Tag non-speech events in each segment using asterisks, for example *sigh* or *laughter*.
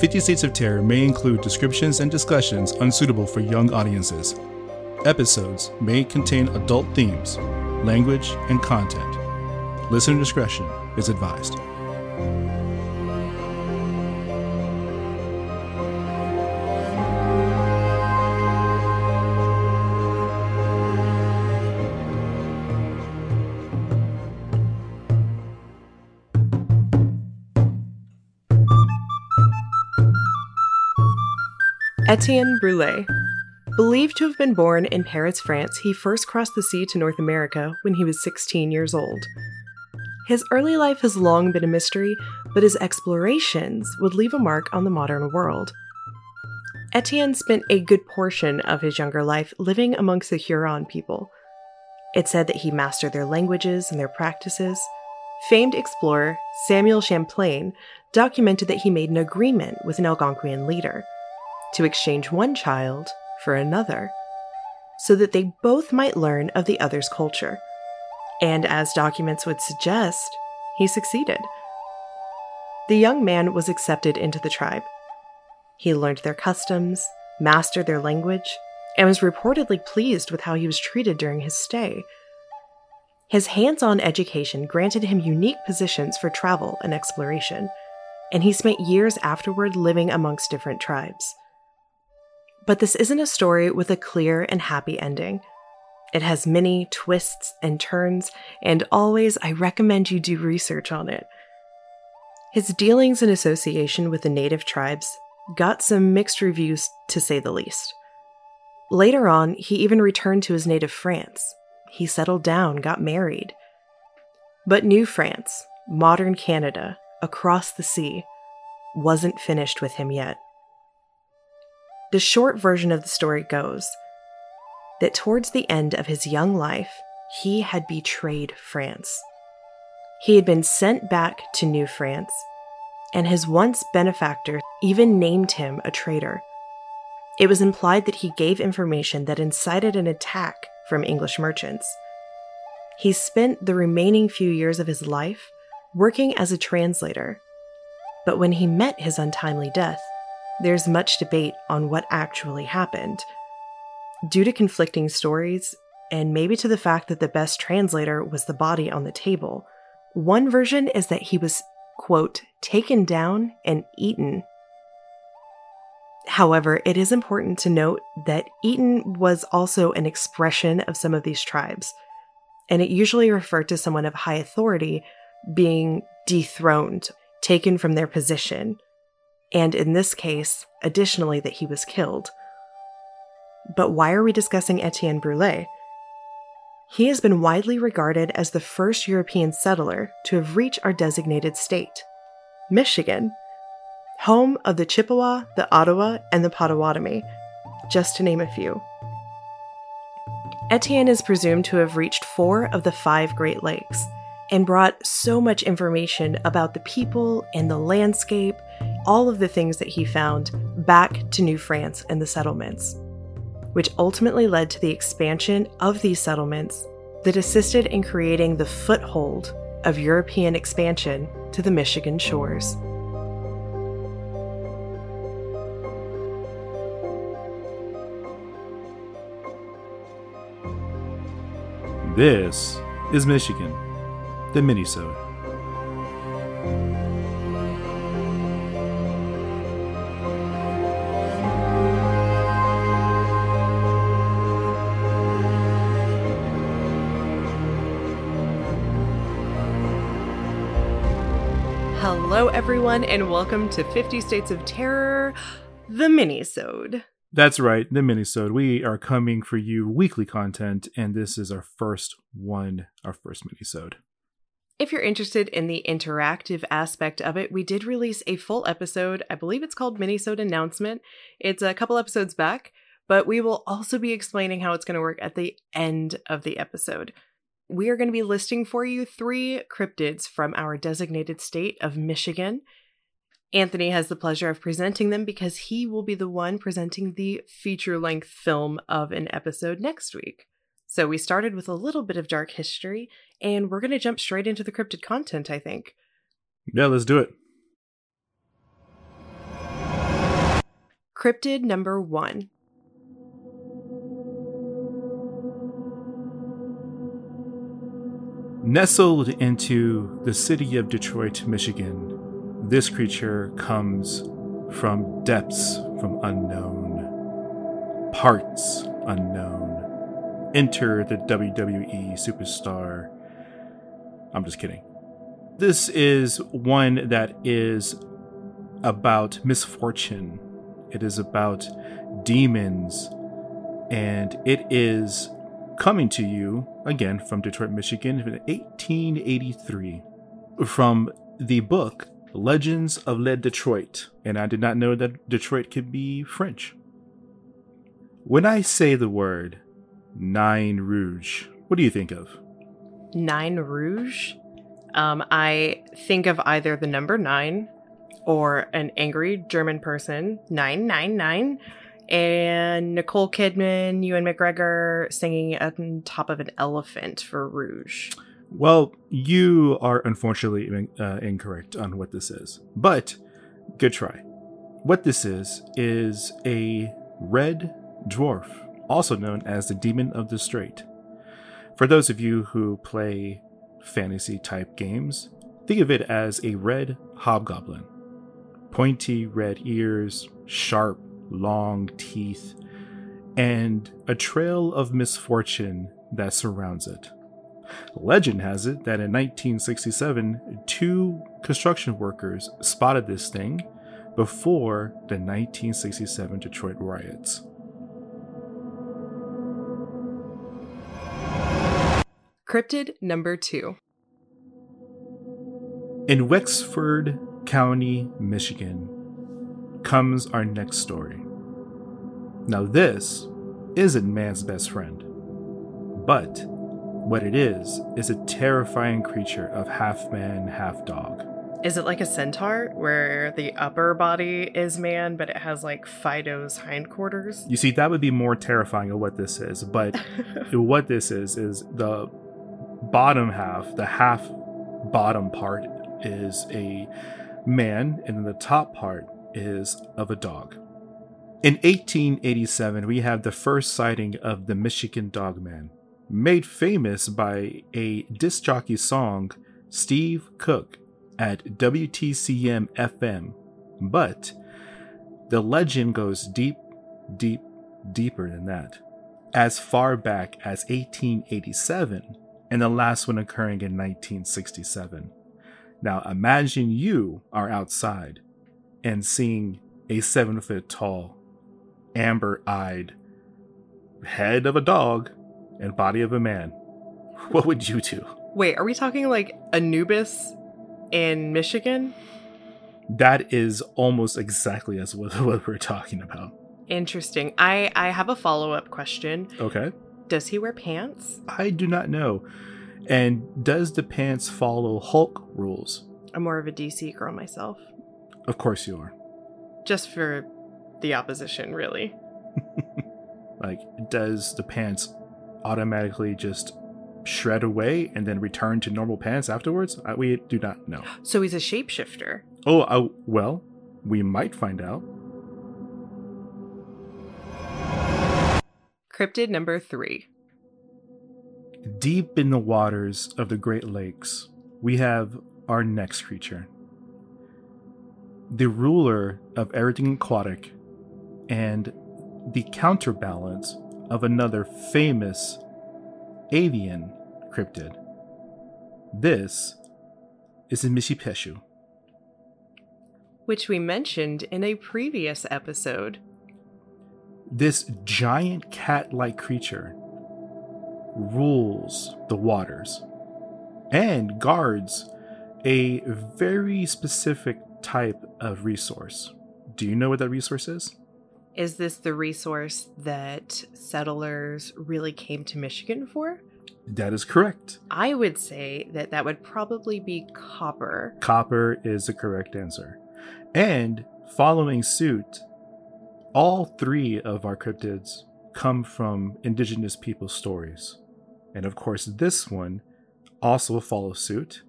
50 States of Terror may include descriptions and discussions unsuitable for young audiences. Episodes may contain adult themes, language, and content. Listener discretion is advised. Etienne Brule. Believed to have been born in Paris, France, he first crossed the sea to North America when he was 16 years old. His early life has long been a mystery, but his explorations would leave a mark on the modern world. Etienne spent a good portion of his younger life living amongst the Huron people. It's said that he mastered their languages and their practices. Famed explorer Samuel Champlain documented that he made an agreement with an Algonquian leader to exchange one child for another, so that they both might learn of the other's culture. And as documents would suggest, he succeeded. The young man was accepted into the tribe. He learned their customs, mastered their language, and was reportedly pleased with how he was treated during his stay. His hands on education granted him unique positions for travel and exploration, and he spent years afterward living amongst different tribes. But this isn't a story with a clear and happy ending. It has many twists and turns, and always I recommend you do research on it. His dealings and association with the native tribes got some mixed reviews, to say the least. Later on, he even returned to his native France. He settled down, got married. But New France, modern Canada, across the sea, wasn't finished with him yet. The short version of the story goes that towards the end of his young life, he had betrayed France. He had been sent back to New France, and his once benefactor even named him a traitor. It was implied that he gave information that incited an attack from English merchants. He spent the remaining few years of his life working as a translator. But when he met his untimely death, there's much debate on what actually happened. Due to conflicting stories, and maybe to the fact that the best translator was the body on the table, one version is that he was, quote, taken down and eaten. However, it is important to note that eaten was also an expression of some of these tribes, and it usually referred to someone of high authority being dethroned, taken from their position, and in this case, additionally, that he was killed. But why are we discussing Etienne Brule? He has been widely regarded as the first European settler to have reached our designated state, Michigan, home of the Chippewa, the Ottawa, and the Potawatomi, just to name a few. Etienne is presumed to have reached four of the five Great Lakes and brought so much information about the people and the landscape all of the things that he found back to New France and the settlements, which ultimately led to the expansion of these settlements that assisted in creating the foothold of European expansion to the Michigan shores. This is Michigan, the Minisode. Everyone, and welcome to 50 States of Terror, the minisode. That's right, the minisode. We are coming for you weekly content, and this is our first one, our first minisode. If you're interested in the interactive aspect of it, we did release a full episode. I believe it's called Minisode Announcement. It's a couple episodes back, but we will also be explaining how it's going to work at the end of the episode we are going to be listing for you three cryptids from our designated state of Michigan. Anthony has the pleasure of presenting them because he will be the one presenting the feature length film of an episode next week. So we started with a little bit of dark history, and we're going to jump straight into the cryptid content, I think. Yeah, let's do it. Cryptid number one. Nestled into the city of Detroit, Michigan, this creature comes from depths from unknown, parts unknown. Enter the WWE superstar. I'm just kidding. This is one that is about misfortune, it is about demons, and it is coming to you again from Detroit, Michigan, in 1883, from the book Legends of Le Detroit. And I did not know that Detroit could be French. When I say the word Nain Rouge, what do you think of? Nain Rouge? Um, I think of either the number nine or an angry German person, 999, and Nicole Kidman, Ewan McGregor singing on top of an elephant for Rouge. Well, you are unfortunately uh, incorrect on what this is, but good try. What this is, is a red dwarf, also known as the Demon of the Strait. For those of you who play fantasy type games, think of it as a red hobgoblin. Pointy red ears, sharp, long teeth, and a trail of misfortune that surrounds it. Legend has it that in 1967, two construction workers spotted this thing before the 1967 Detroit riots. Cryptid number two. In Wexford County, Michigan, comes our next story. Now, this isn't man's best friend, but what it is is a terrifying creature of half man, half dog. Is it like a centaur where the upper body is man, but it has like Fido's hindquarters? You see, that would be more terrifying of what this is, but *laughs* what this is is the bottom half, the half bottom part is a man, and then the top part is of a dog. In 1887, we have the first sighting of the Michigan Dogman, made famous by a disc jockey song, Steve Cook, at WTCM FM. But the legend goes deep, deep, deeper than that. As far back as 1887, and the last one occurring in 1967. Now imagine you are outside and seeing a seven foot tall, amber eyed head of a dog and body of a man. *laughs* What would you do? Wait, are we talking like Anubis in Michigan? That is almost exactly as *laughs* what, what we're talking about. Interesting. I I have a follow up question. Okay. Does he wear pants? I do not know. And does the pants follow Hulk rules? I'm more of a DC girl myself. Of course you are. Just for the opposition, really. *laughs* like, does the pants automatically just shred away and then return to normal pants afterwards? Uh, we do not know. *gasps* So he's a shapeshifter. Oh, uh, well, we might find out. Cryptid number three. Deep in the waters of the Great Lakes, we have our next creature. The ruler of everything aquatic and the counterbalance of another famous avian cryptid. This is the Mishipeshu. Which we mentioned in a previous episode. This giant cat like creature rules the waters and guards a very specific type of resource. Do you know what that resource is? Is this the resource that settlers really came to Michigan for? That is correct. I would say that that would probably be copper. Copper is the correct answer. And following suit, all three of our cryptids come from indigenous people stories. And of course, this one also follows suit,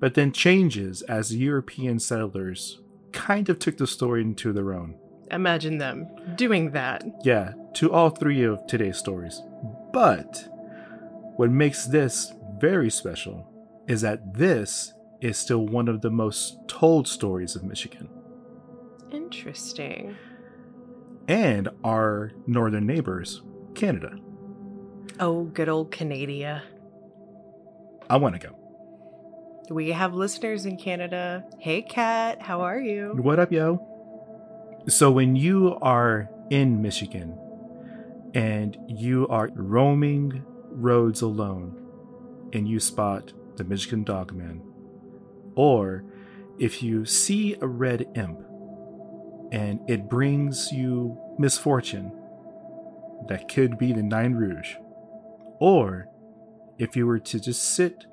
but then changes as European settlers kind of took the story into their own. imagine them doing that. Yeah, to all three of today's stories. But what makes this very special is that this is still one of the most told stories of Michigan. Interesting. And our northern neighbors, Canada. Oh, good old Canada. I want to go. We have listeners in Canada. Hey, Kat, how are you? What up, yo? So, when you are in Michigan and you are roaming roads alone and you spot the Michigan Dogman, or if you see a red imp and it brings you misfortune, that could be the Nain Rouge. Or if you were to just sit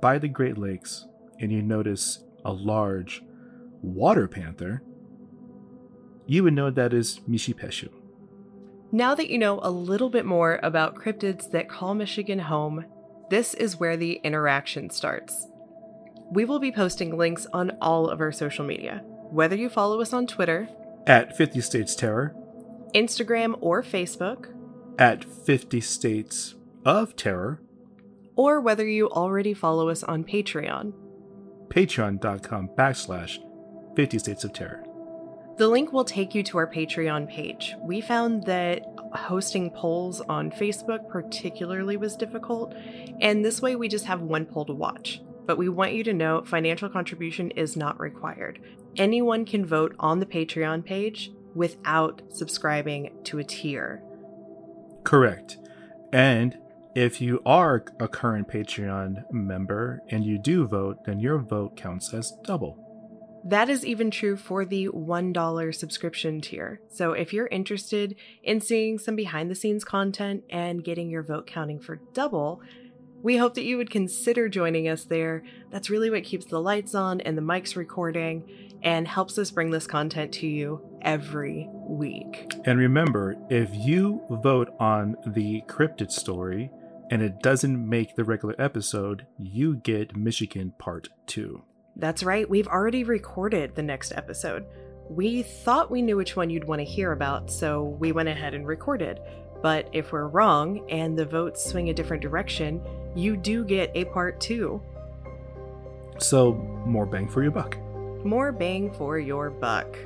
by the Great Lakes and you notice a large water panther, you would know that is Mishipeshu. Now that you know a little bit more about cryptids that call Michigan home, this is where the interaction starts. We will be posting links on all of our social media, whether you follow us on Twitter, At 50 States Terror, Instagram, or Facebook, at 50 States of Terror, or whether you already follow us on Patreon. patreon.com backslash 50 States of Terror. The link will take you to our Patreon page. We found that hosting polls on Facebook particularly was difficult, and this way we just have one poll to watch. But we want you to know financial contribution is not required. Anyone can vote on the Patreon page without subscribing to a tier. Correct. And if you are a current Patreon member and you do vote, then your vote counts as double. That is even true for the $1 subscription tier. So if you're interested in seeing some behind the scenes content and getting your vote counting for double, we hope that you would consider joining us there. That's really what keeps the lights on and the mics recording and helps us bring this content to you every week. And remember, if you vote on the cryptid story and it doesn't make the regular episode, you get Michigan Part 2. That's right, we've already recorded the next episode. We thought we knew which one you'd want to hear about, so we went ahead and recorded. But if we're wrong and the votes swing a different direction, you do get a part two. So, more bang for your buck. More bang for your buck.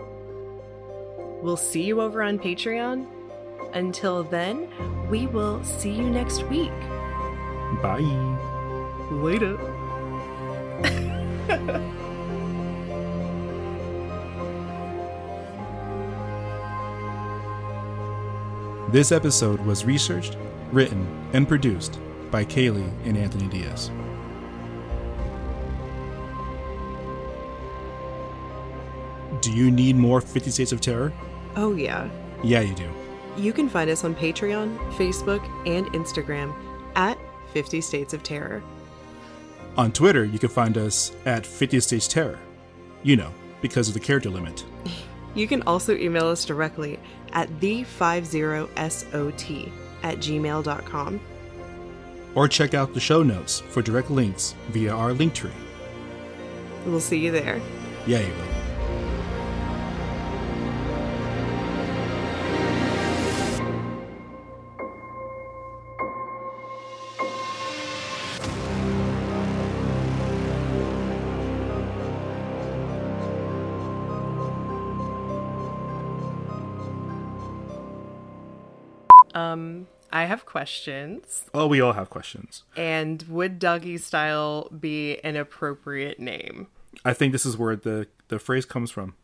We'll see you over on Patreon. Until then, we will see you next week. Bye. Later. This episode was researched, written, and produced by Kaylee and Anthony Diaz. Do you need more 50 States of Terror? Oh, yeah. Yeah, you do. You can find us on Patreon, Facebook, and Instagram at 50 States of Terror. On Twitter, you can find us at 50 States Terror. You know, because of the character limit. *laughs* You can also email us directly at the50sot at gmail.com. Or check out the show notes for direct links via our link tree. We'll see you there. Yeah, you will. Um, I have questions. Oh, we all have questions. And would doggy style be an appropriate name? I think this is where the, the phrase comes from.